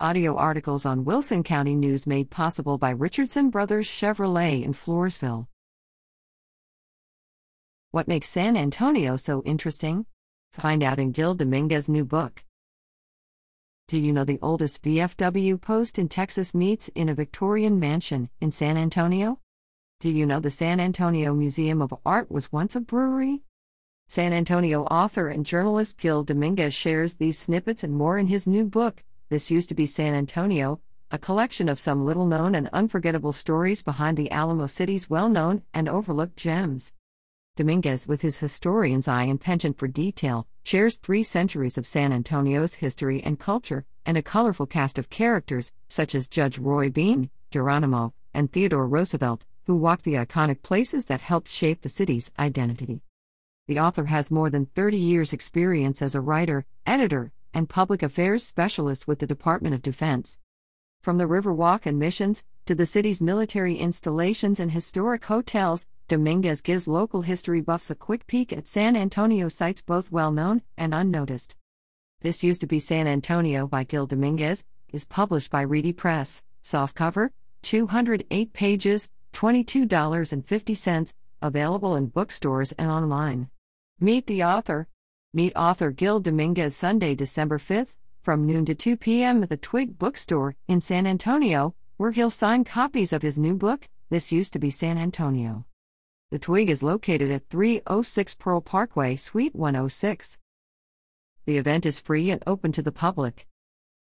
Audio articles on Wilson County News made possible by Richardson Brothers Chevrolet in Floresville. What makes San Antonio so interesting? Find out in Gil Dominguez's new book. Do you know the oldest VFW post in Texas meets in a Victorian mansion in San Antonio? Do you know the San Antonio Museum of Art was once a brewery? San Antonio author and journalist Gil Dominguez shares these snippets and more in his new book, This Used to Be San Antonio, a collection of some little known and unforgettable stories behind the Alamo City's well known and overlooked gems. Dominguez, with his historian's eye and penchant for detail, shares three centuries of San Antonio's history and culture, and a colorful cast of characters, such as Judge Roy Bean, Geronimo, and Theodore Roosevelt, who walked the iconic places that helped shape the city's identity. The author has more than 30 years' experience as a writer, editor, and public affairs specialist with the Department of Defense. From the Riverwalk and missions, to the city's military installations and historic hotels, Dominguez gives local history buffs a quick peek at San Antonio sites both well known and unnoticed. This used to be San Antonio by Gil Dominguez, is published by Reedy Press, softcover, 208 pages, $22.50, available in bookstores and online. Meet the author. Meet author Gil Dominguez Sunday, December 5th, from noon to 2 p.m. at the Twig Bookstore in San Antonio, where he'll sign copies of his new book, This Used to Be San Antonio. The Twig is located at 306 Pearl Parkway, Suite 106. The event is free and open to the public.